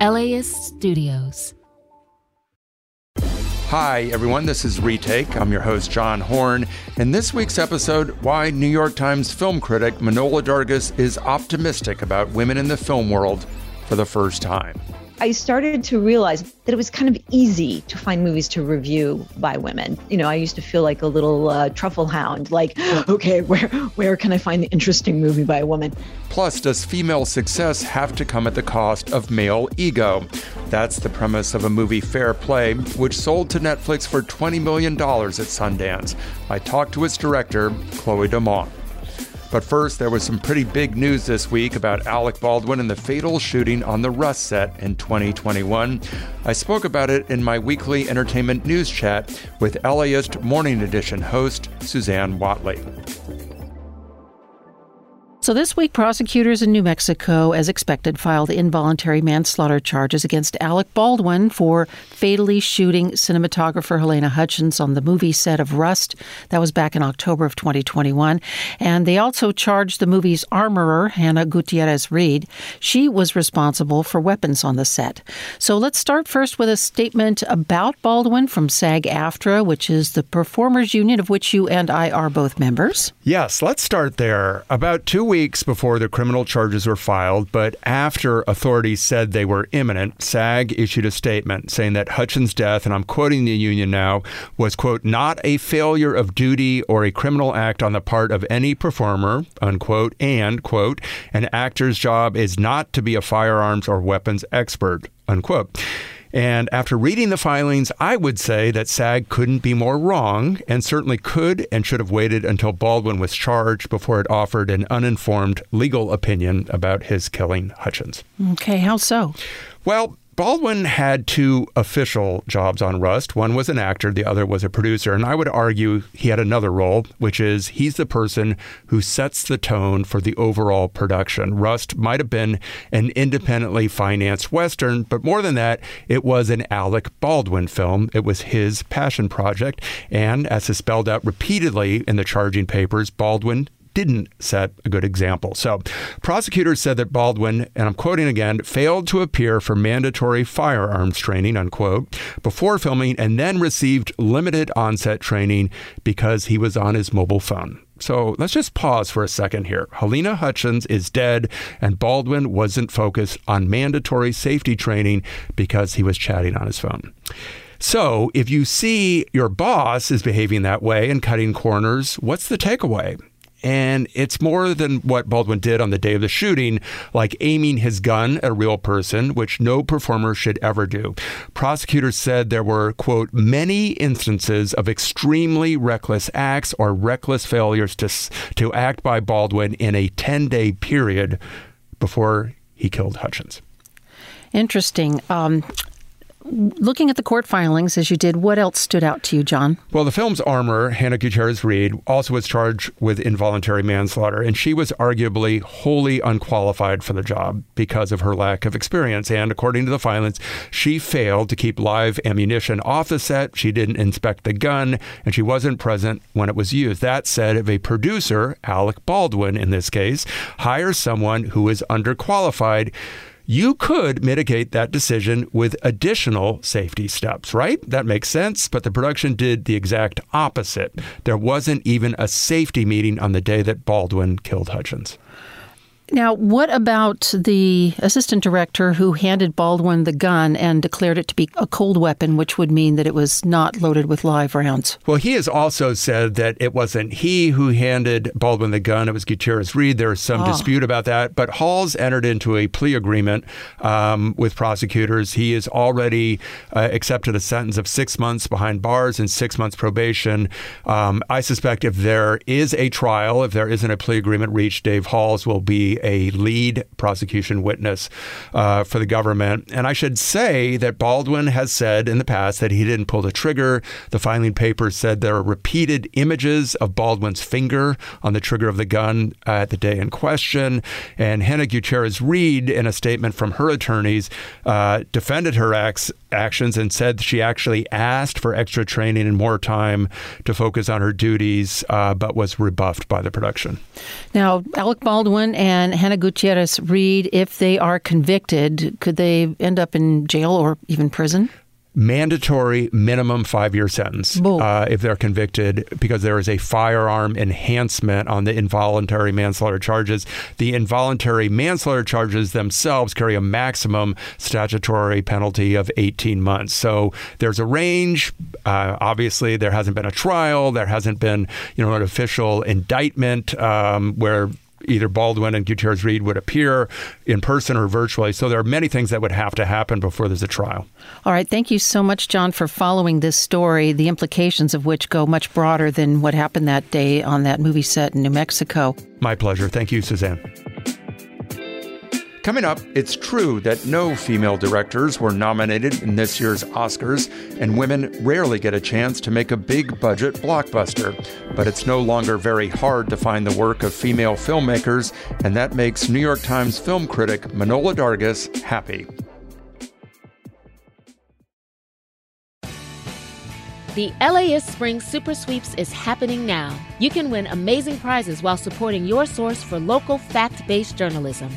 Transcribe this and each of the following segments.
LAist Studios. Hi, everyone. This is Retake. I'm your host, John Horn. In this week's episode, why New York Times film critic Manohla Dargis is optimistic about women in the film world for the first time. I started to realize that it was kind of easy to find movies to review by women. You know, I used to feel like a little uh, truffle hound, like, okay, where where can I find the interesting movie by a woman? Plus, does female success have to come at the cost of male ego? That's the premise of a movie Fair Play, which sold to Netflix for $20 million at Sundance. I talked to its director, Chloe Domont. But first, there was some pretty big news this week about Alec Baldwin and the fatal shooting on the Rust set in 2021. I spoke about it in my weekly entertainment news chat with LAist Morning Edition host Susanne Whatley. So, this week, prosecutors in New Mexico, as expected, filed involuntary manslaughter charges against Alec Baldwin for fatally shooting cinematographer Halyna Hutchins on the movie set of Rust. That was back in October of 2021. And they also charged the movie's armorer, Hannah Gutierrez Reed. She was responsible for weapons on the set. So, let's start first with a statement about Baldwin from SAG AFTRA, which is the performers union of which you and I are both members. Yes, let's start there. About two weeks before the criminal charges were filed, but after authorities said they were imminent, SAG issued a statement saying that Hutchins' death, and I'm quoting the union now, was, quote, not a failure of duty or a criminal act on the part of any performer, unquote, and, quote, an actor's job is not to be a firearms or weapons expert, unquote. And after reading the filings, I would say that SAG couldn't be more wrong and certainly could and should have waited until Baldwin was charged before it offered an uninformed legal opinion about his killing Hutchins. Okay, how so? Well, Baldwin had two official jobs on Rust. One was an actor, the other was a producer. And I would argue he had another role, which is he's the person who sets the tone for the overall production. Rust might have been an independently financed Western, but more than that, it was an Alec Baldwin film. It was his passion project. And as is spelled out repeatedly in the charging papers, Baldwin didn't set a good example. So, prosecutors said that Baldwin, and I'm quoting again, failed to appear for mandatory firearms training, unquote, before filming and then received limited onset training because he was on his mobile phone. So let's just pause for a second here. Halyna Hutchins is dead, and Baldwin wasn't focused on mandatory safety training because he was chatting on his phone. So, if you see your boss is behaving that way and cutting corners, what's the takeaway? And it's more than what Baldwin did on the day of the shooting, like aiming his gun at a real person, which no performer should ever do. Prosecutors said there were, quote, many instances of extremely reckless acts or reckless failures to, to act by Baldwin in a 10 day period before he killed Hutchins. Interesting. Um, Looking at the court filings as you did, what else stood out to you, John? Well, the film's armor, Hannah Gutierrez Reed, also was charged with involuntary manslaughter, and she was arguably wholly unqualified for the job because of her lack of experience. And according to the filings, she failed to keep live ammunition off the set, she didn't inspect the gun, and she wasn't present when it was used. That said, if a producer, Alec Baldwin in this case, hires someone who is underqualified, you could mitigate that decision with additional safety steps, right? That makes sense. But the production did the exact opposite. There wasn't even a safety meeting on the day that Baldwin killed Hutchins. Now, what about the assistant director who handed Baldwin the gun and declared it to be a cold weapon, which would mean that it was not loaded with live rounds? Well, he has also said that it wasn't he who handed Baldwin the gun, it was Gutierrez Reed. There's some oh. dispute about that. But Halls entered into a plea agreement um, with prosecutors. He has already uh, accepted a sentence of six months behind bars and six months probation. Um, I suspect if there is a trial, if there isn't a plea agreement reached, Dave Halls will be a lead prosecution witness uh, for the government. And I should say that Baldwin has said in the past that he didn't pull the trigger. The filing papers said there are repeated images of Baldwin's finger on the trigger of the gun at the day in question. And Hannah Gutierrez Reed, in a statement from her attorneys, uh, defended her acts, actions and said she actually asked for extra training and more time to focus on her duties, uh, but was rebuffed by the production. Now, Alec Baldwin and Hannah Gutierrez Reed, if they are convicted, could they end up in jail or even prison? mandatory minimum five year sentence uh, if they're convicted because there is a firearm enhancement on the involuntary manslaughter charges. The involuntary manslaughter charges themselves carry a maximum statutory penalty of 18 months. So there's a range. Uh, obviously, there hasn't been a trial. There hasn't been, you know, an official indictment um, where either Baldwin and Gutierrez Reed would appear in person or virtually. So there are many things that would have to happen before there's a trial. All right. Thank you so much, John, for following this story, the implications of which go much broader than what happened that day on that movie set in New Mexico. My pleasure. Thank you, Susanne. Coming up, it's true that no female directors were nominated in this year's Oscars, and women rarely get a chance to make a big budget blockbuster. But it's no longer very hard to find the work of female filmmakers, and that makes New York Times film critic Manohla Dargis happy. The LAist Spring Super Sweeps is happening now. You can win amazing prizes while supporting your source for local fact based journalism.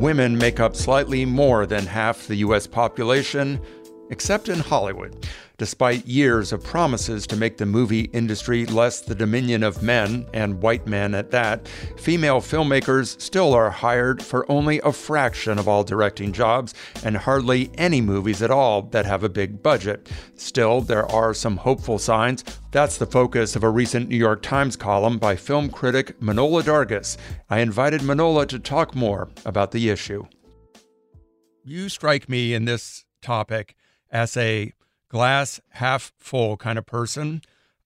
Women make up slightly more than half the U.S. population, except in Hollywood. Despite years of promises to make the movie industry less the dominion of men, and white men at that, female filmmakers still are hired for only a fraction of all directing jobs, and hardly any movies at all that have a big budget. Still, there are some hopeful signs. That's the focus of a recent New York Times column by film critic Manohla Dargis. I invited Manohla to talk more about the issue. You strike me in this topic as a glass half full kind of person.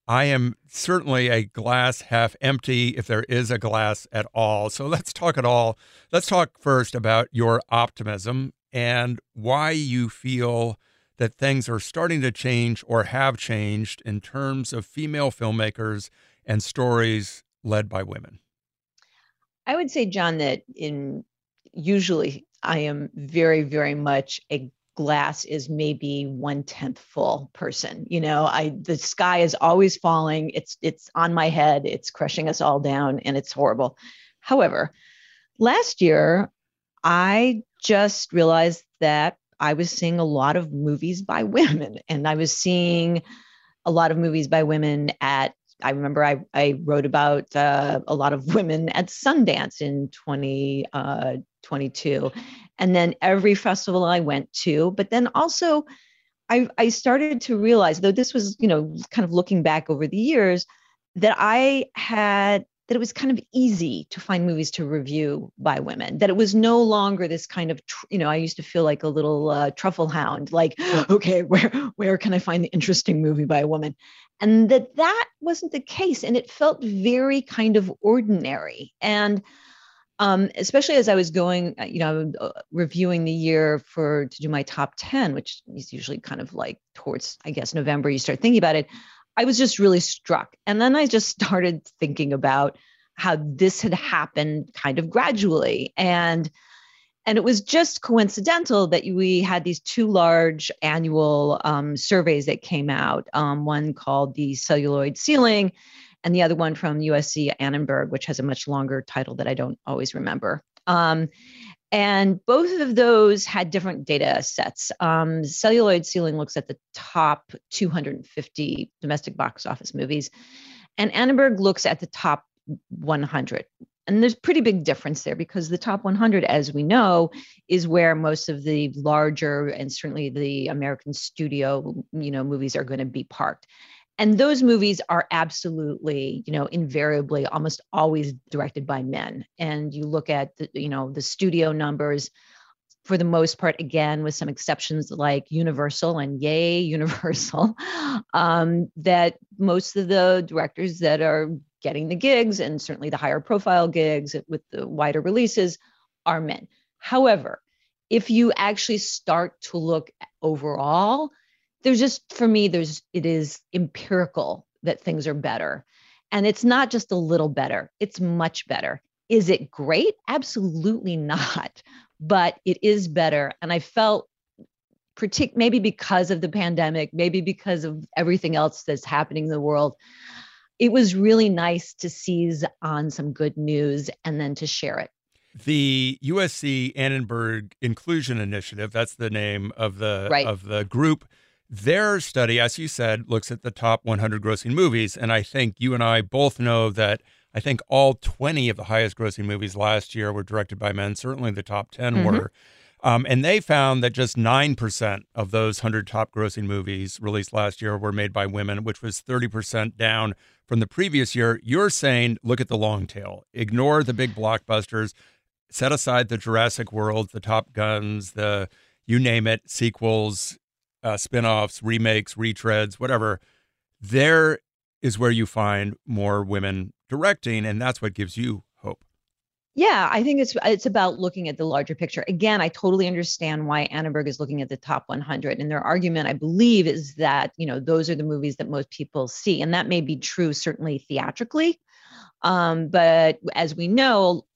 I am certainly a glass half empty if there is a glass at all. So let's talk at all. Let's talk first about your optimism and why you feel that things are starting to change or have changed in terms of female filmmakers and stories led by women. I would say, John, that in usually I am very, very much a glass is maybe one tenth full person you know? I the sky is always falling. It's it's on my head. It's crushing us all down and it's horrible. However last year i just realized that i was seeing a lot of movies by women and i was seeing a lot of movies by women at I remember I, I wrote about uh, a lot of women at Sundance in 2022. Uh, and then every festival I went to, but then also I, I started to realize, though this was, you know, kind of looking back over the years, that I had that it was kind of easy to find movies to review by women that it was no longer this kind of you know i used to feel like a little uh, truffle hound like okay where where can i find the interesting movie by a woman? And that that wasn't the case and it felt very kind of ordinary. And um, especially as I was going, uh, you know, uh, reviewing the year for to do my top 10, which is usually kind of like towards, I guess, November, you start thinking about it. I was just really struck. And then I just started thinking about how this had happened kind of gradually. And and it was just coincidental that we had these two large annual um, surveys that came out um, one called the celluloid ceiling and the other one from usc annenberg which has a much longer title that i don't always remember um, and both of those had different data sets. Um, Celluloid Ceiling looks at the top 250 domestic box office movies, and Annenberg looks at the top 100. And there's pretty big difference there because the top 100, as we know, is where most of the larger and certainly the American studio, you know, movies are going to be parked and those movies are absolutely you know invariably almost always directed by men. And you look at the you know the studio numbers for the most part again with some exceptions like universal and yay universal um, that most of the directors that are getting the gigs and certainly the higher profile gigs with the wider releases are men. However if you actually start to look overall there's just for me there's it is empirical that things are better. And it's not just a little better it's much better. Is it great? Absolutely not. But it is better. And i felt partic- maybe because of the pandemic maybe because of everything else that's happening in the world it was really nice to seize on some good news and then to share it. The USC Annenberg Inclusion Initiative, that's the name of the right. of the group their study, as you said, looks at the top 100 grossing movies. And I think you and I both know that I think all 20 of the highest grossing movies last year were directed by men. Certainly the top 10 mm-hmm. were. Um, and they found that just 9% of those 100 top grossing movies released last year were made by women, which was 30% down from the previous year. You're saying look at the long tail, ignore the big blockbusters, set aside the Jurassic World, the Top Guns, the you name it, sequels, uh, spin-offs, remakes, retreads, whatever, there is where you find more women directing, and that's what gives you hope. Yeah, I think it's it's about looking at the larger picture. Again, I totally understand why Annenberg is looking at the top 100, and their argument, I believe, is that you know those are the movies that most people see, and that may be true certainly theatrically, um, but as we know,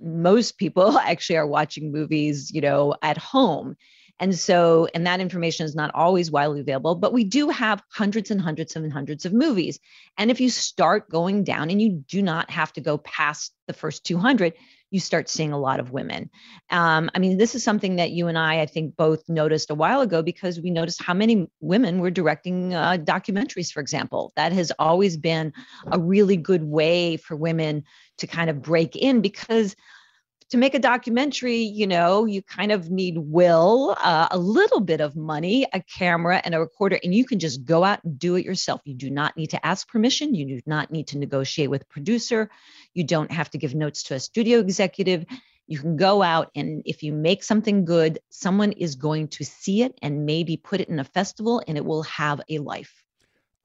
most people actually are watching movies, you know, at home. And so, and that information is not always widely available, but we do have hundreds and hundreds and hundreds of movies. And if you start going down and you do not have to go past the first 200, you start seeing a lot of women. Um, I mean, this is something that you and I, I think, both noticed a while ago because we noticed how many women were directing uh, documentaries, for example. That has always been a really good way for women to kind of break in because to make a documentary, you know, you kind of need will, uh, a little bit of money, a camera, and a recorder, and you can just go out and do it yourself. You do not need to ask permission. You do not need to negotiate with a producer. You don't have to give notes to a studio executive. You can go out, and if you make something good, someone is going to see it and maybe put it in a festival, and it will have a life.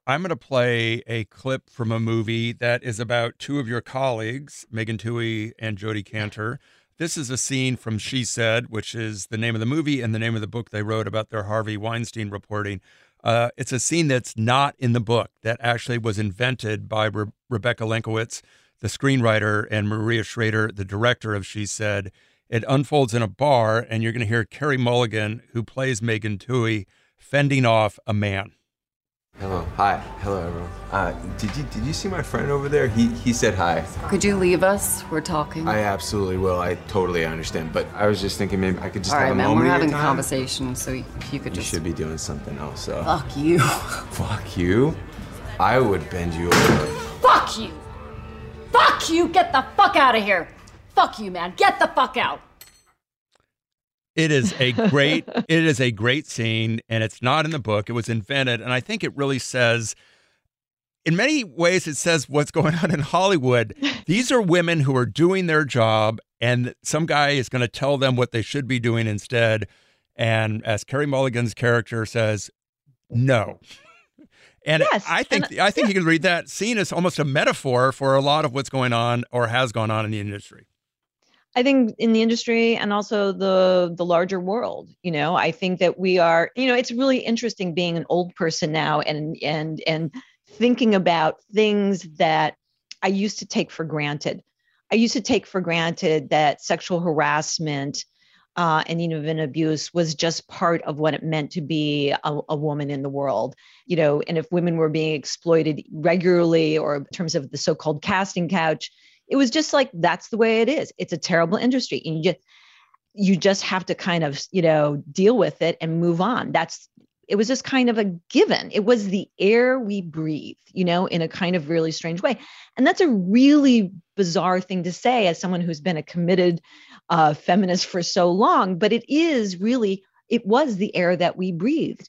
I'm going to play a clip from a movie that is about two of your colleagues, Megan Twohey and Jodi Kantor. This is a scene from She Said, which is the name of the movie and the name of the book they wrote about their Harvey Weinstein reporting. Uh, it's a scene that's not in the book, that actually was invented by Re- Rebecca Lenkiewicz, the screenwriter, and Maria Schrader, the director of She Said. It unfolds in a bar, and you're going to hear Carey Mulligan, who plays Megan Twohey, fending off a man. Hello. Hi. Hello, everyone. Uh, did you did you see my friend over there? He he said hi. Could you leave us? We're talking. I absolutely will. I totally understand. But I was just thinking maybe I could just All have right, a man. moment We're having a conversation, so if you could You just should be doing something else. So. fuck you. Fuck you. I would bend you over. fuck you. Fuck you. Get the fuck out of here. Fuck you, man. Get the fuck out. It is a great it is a great scene and it's not in the book. It was invented and I think it really says in many ways, it says what's going on in Hollywood. These are women who are doing their job, and some guy is going to tell them what they should be doing instead. And as Carey Mulligan's character says, no. And yes, I think and, I think you can read that scene as almost a metaphor for a lot of what's going on or has gone on in the industry. I think in the industry and also the the larger world, you know, I think that we are, you know, it's really interesting being an old person now and and and thinking about things that I used to take for granted. I used to take for granted that sexual harassment uh, and even abuse was just part of what it meant to be a, a, woman in the world. You know, and if women were being exploited regularly or in terms of the so-called casting couch, it was just like that's the way it is. It's a terrible industry, and you just you just have to kind of you know deal with it and move on. That's it was just kind of a given. It was the air we breathe you know, in a kind of really strange way. And that's a really bizarre thing to say as someone who's been a committed uh, feminist for so long, but it is really, it was the air that we breathed.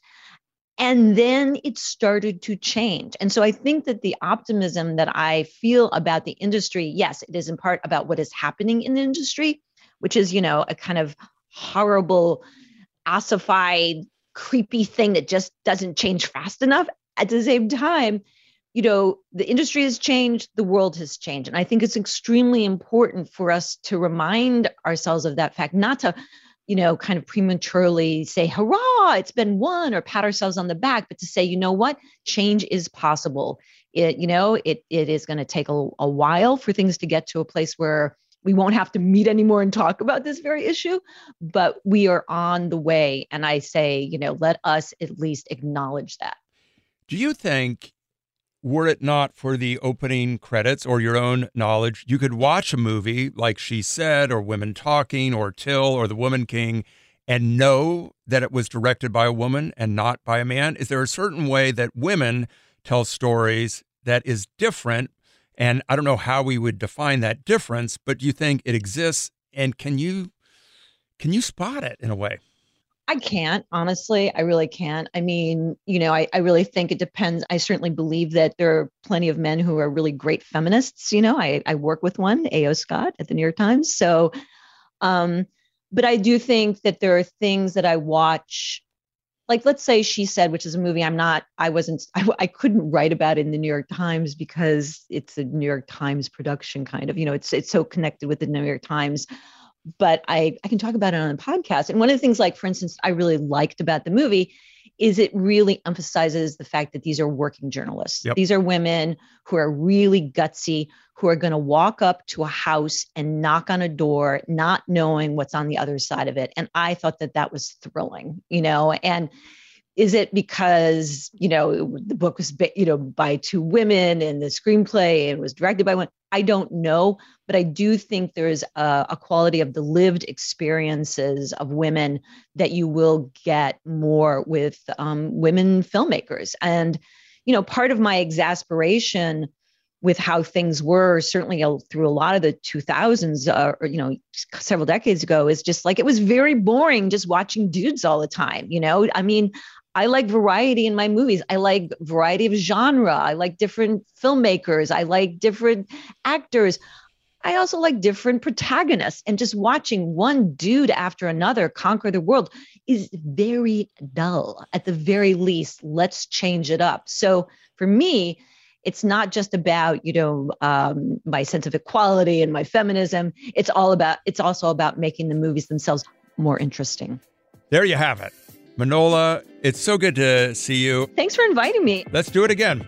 And then it started to change. And so I think that the optimism that I feel about the industry, yes, it is in part about what is happening in the industry, which is, you know, a kind of horrible, ossified, creepy thing that just doesn't change fast enough. At the same time, you know, the industry has changed, the world has changed. And I think it's extremely important for us to remind ourselves of that fact, not to you know, kind of prematurely say, hurrah, it's been won, or pat ourselves on the back, but to say, you know what, change is possible. It, you know, it it is going to take a, a while for things to get to a place where we won't have to meet anymore and talk about this very issue, but we are on the way. And I say, you know, let us at least acknowledge that. Do you think were it not for the opening credits or your own knowledge, you could watch a movie like She Said or Women Talking or Till or The Woman King and know that it was directed by a woman and not by a man? Is there a certain way that women tell stories that is different? And I don't know how we would define that difference, but do you think it exists? And can you can you spot it in a way? I can't, honestly. I really can't. I mean, you know, I, I really think it depends. I certainly believe that there are plenty of men who are really great feminists. You know, I, I work with one, A.O. Scott at the New York Times. So, um, but I do think that there are things that I watch, like let's say She Said, which is a movie I'm not, I wasn't, I, I couldn't write about in the New York Times because it's a New York Times production kind of, you know, it's, it's so connected with the New York Times but I, I can talk about it on a podcast. And one of the things, like, for instance, I really liked about the movie is it really emphasizes the fact that these are working journalists. Yep. These are women who are really gutsy, who are going to walk up to a house and knock on a door, not knowing what's on the other side of it. And I thought that that was thrilling, you know, and is it because you know the book was you know by two women and the screenplay and was directed by one? I don't know but i do think there's a, a, quality of the lived experiences of women that you will get more with um, women filmmakers. And you know part of my exasperation with how things were certainly through a lot of the 2000s uh, or you know several decades ago is just like it was very boring just watching dudes all the time you know? I mean I like variety in my movies. I like variety of genre. I like different filmmakers. I like different actors. I also like different protagonists. And just watching one dude after another conquer the world is very dull. At the very least, let's change it up. So for me, it's not just about you know um, my sense of equality and my feminism. It's all about. It's also about making the movies themselves more interesting. There you have it. Manohla, it's so good to see you. Thanks for inviting me. Let's do it again.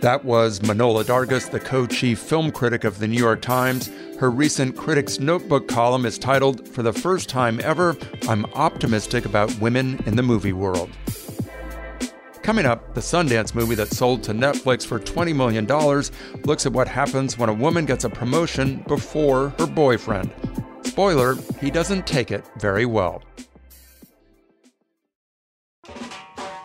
That was Manohla Dargis, the co chief film critic of the New York Times. Her recent Critics Notebook column is titled, For the First Time Ever, I'm Optimistic About Women in the Movie World. Coming up, the Sundance movie that sold to Netflix for $20 million looks at what happens when a woman gets a promotion before her boyfriend. Spoiler, he doesn't take it very well.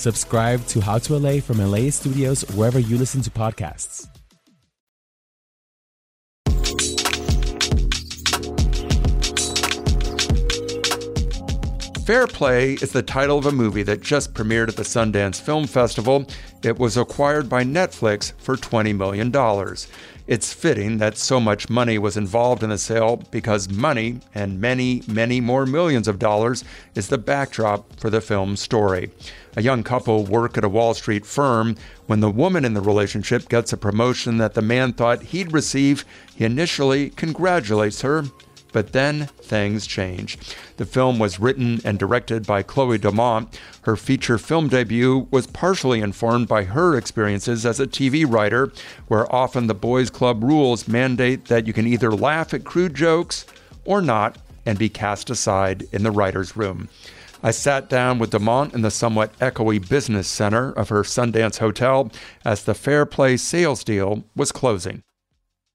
Subscribe to How to LA from LAist Studios wherever you listen to podcasts. Fair Play is the title of a movie that just premiered at the Sundance Film Festival. It was acquired by Netflix for $20 million. It's fitting that so much money was involved in the sale because money, and many, many more millions of dollars, is the backdrop for the film's story. A young couple work at a Wall Street firm. When the woman in the relationship gets a promotion that the man thought he'd receive, he initially congratulates her but then things change. The film was written and directed by Chloe Domont. Her feature film debut was partially informed by her experiences as a TV writer, where often the boys' club rules mandate that you can either laugh at crude jokes or not and be cast aside in the writer's room. I sat down with Domont in the somewhat echoey business center of her Sundance hotel as the Fair Play sales deal was closing.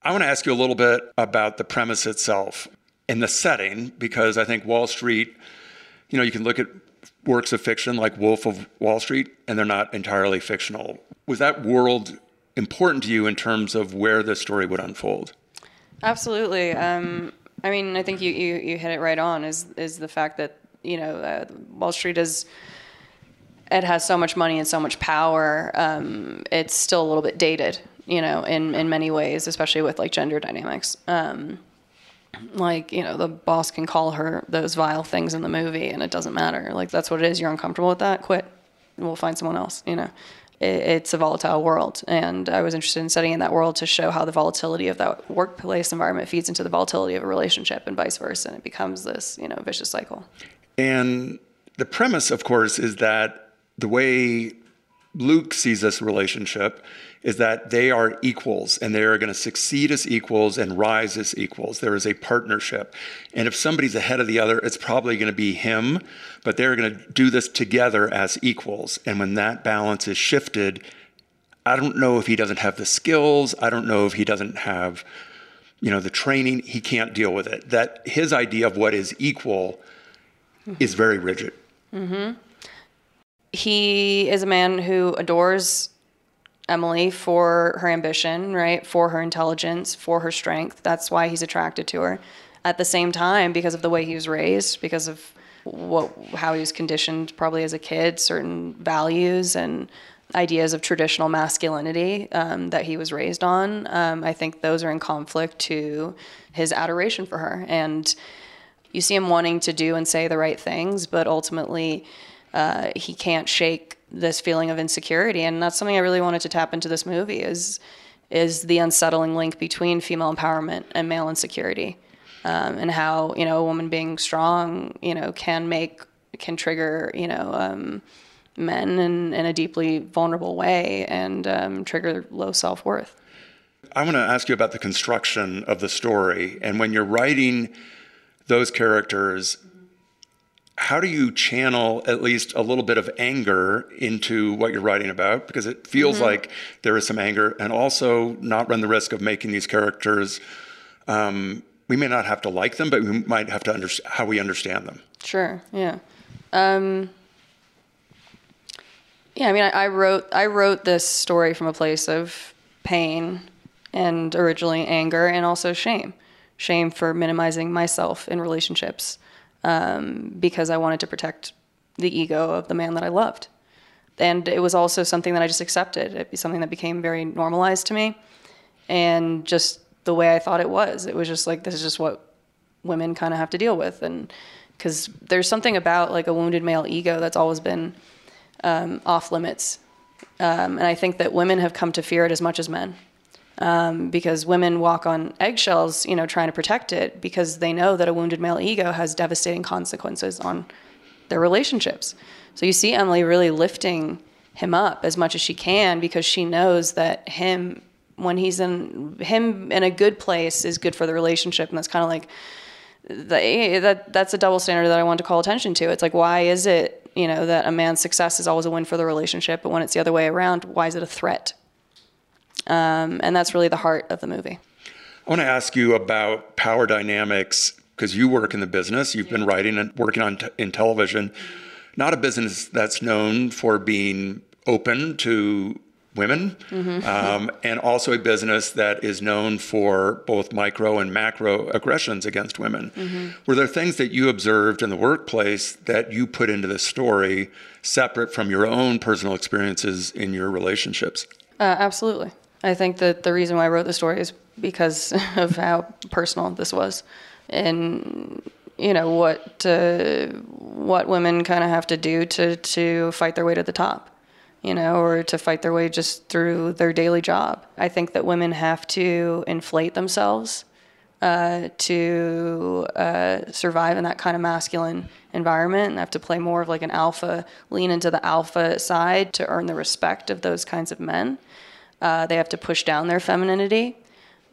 I want to ask you a little bit about the premise itself and the setting because I think Wall Street, you know, you can look at works of fiction like Wolf of Wall Street and they're not entirely fictional. Was that world important to you in terms of where the story would unfold? Absolutely. Um, I mean, I think you, you, you hit it right on is, is the fact that, you know, uh, Wall Street is, it has so much money and so much power. Um, it's still a little bit dated, you know, in, in many ways, especially with like gender dynamics. Um, like you know the boss can call her those vile things in the movie and it doesn't matter. Like that's what it is. You're uncomfortable with that? Quit. We'll find someone else you know. It, it's a volatile world. And i was interested in studying that world to show how the volatility of that workplace environment feeds into the volatility of a relationship and vice versa. And it becomes this you know vicious cycle and the premise of course is that the way luke sees this relationship is that they are equals and they are going to succeed as equals and rise as equals. There is a partnership. And if somebody's ahead of the other, it's probably going to be him, but they're going to do this together as equals. And when that balance is shifted, I don't know if he doesn't have the skills, I don't know if he doesn't have you know the training, he can't deal with it. That his idea of what is equal mm-hmm. is very rigid. hmm He is a man who adores Emily for her ambition, right? For her intelligence, for her strength. That's why he's attracted to her. At the same time, because of the way he was raised, because of what how he was conditioned probably as a kid, certain values and ideas of traditional masculinity um, that he was raised on. Um, I think those are in conflict to his adoration for her. And you see him wanting to do and say the right things, but ultimately uh, he can't shake this feeling of insecurity, and that's something I really wanted to tap into this movie is is the unsettling link between female empowerment and male insecurity, um, and how you know a woman being strong, you know, can make can trigger you know um, men in, in a deeply vulnerable way and um, trigger low self worth. I want to ask you about the construction of the story, and when you're writing those characters how do you channel at least a little bit of anger into what you're writing about? Because it feels mm-hmm. like there is some anger, and also not run the risk of making these characters. Um, we may not have to like them, but we might have to understand how we understand them. Sure. Yeah. Um, yeah. I mean, I, I wrote I wrote this story from a place of pain and originally anger and also shame, shame for minimizing myself in relationships um, because I wanted to protect the ego of the man that I loved. And it was also something that I just accepted. It was something that became very normalized to me, and just the way I thought it was. It was just like this is just what women kind of have to deal with and because there's something about like a wounded male ego that's always been um, off limits um, and i think that women have come to fear it as much as men um, because women walk on eggshells you know trying to protect it because they know that a wounded male ego has devastating consequences on their relationships so you see emily really lifting him up as much as she can because she knows that him when he's in him in a good place is good for the relationship and that's kind of like the, that that's a double standard that I want to call attention to. It's like why is it you know that a man's success is always a win for the relationship, but when it's the other way around, why is it a threat? Um, and that's really the heart of the movie. I want to ask you about power dynamics because you work in the business. You've been writing and working on t- in television. Not a business that's known for being open to women, mm-hmm. um, and also a business that is known for both micro and macro aggressions against women. Mm-hmm. Were there things that you observed in the workplace that you put into this story separate from your own personal experiences in your relationships? Uh, absolutely. I think that the reason why I wrote the story is because of how personal this was, and you know what uh, what women kind of have to do to to fight their way to the top you know, or to fight their way just through their daily job. I think that women have to inflate themselves uh, to uh, survive in that kind of masculine environment and have to play more of like an alpha, lean into the alpha side to earn the respect of those kinds of men. Uh, they have to push down their femininity.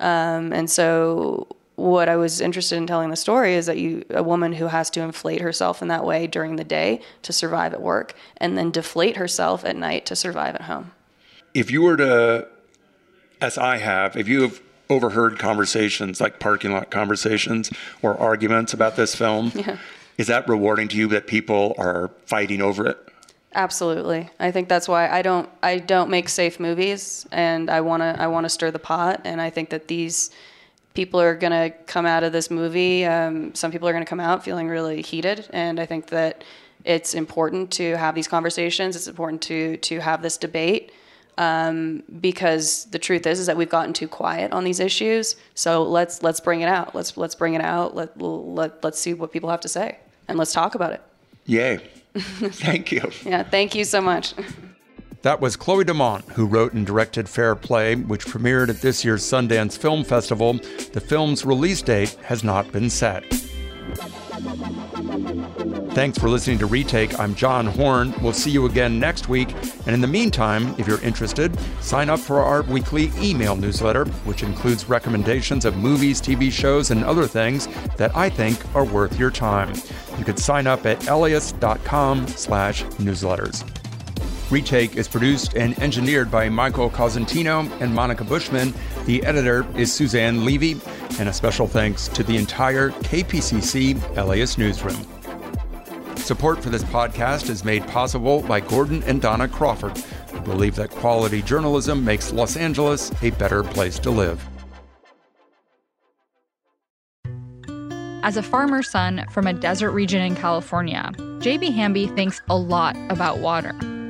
Um, and so what I was interested in telling the story is that you a woman who has to inflate herself in that way during the day to survive at work and then deflate herself at night to survive at home. If you were to as I have, if you have overheard conversations like parking lot conversations or arguments about this film, yeah. is that rewarding to you that people are fighting over it? Absolutely. I think that's why I don't I don't make safe movies and I want to I want to stir the pot and I think that these people are going to come out of this movie. Um, some people are going to come out feeling really heated, and I think that it's important to have these conversations. It's important to to have this debate um, because the truth is is that we've gotten too quiet on these issues. So let's let's bring it out. Let's let's bring it out. Let let let's see what people have to say, and let's talk about it. Yay! thank you. yeah, thank you so much. That was Chloe Domont, who wrote and directed Fair Play, which premiered at this year's Sundance Film Festival. The film's release date has not been set. Thanks for listening to Retake. I'm John Horn. We'll see you again next week. And in the meantime, if you're interested, sign up for our weekly email newsletter, which includes recommendations of movies, TV shows, and other things that I think are worth your time. You can sign up at LAist.com slash newsletters. Retake is produced and engineered by Michael Cosentino and Monica Bushman. The editor is Suzanne Levy. And a special thanks to the entire KPCC LAist newsroom. Support for this podcast is made possible by Gordon and Dona Crawford, who believe that quality journalism makes Los Angeles a better place to live. As a farmer's son from a desert region in California, J.B. Hamby thinks a lot about water.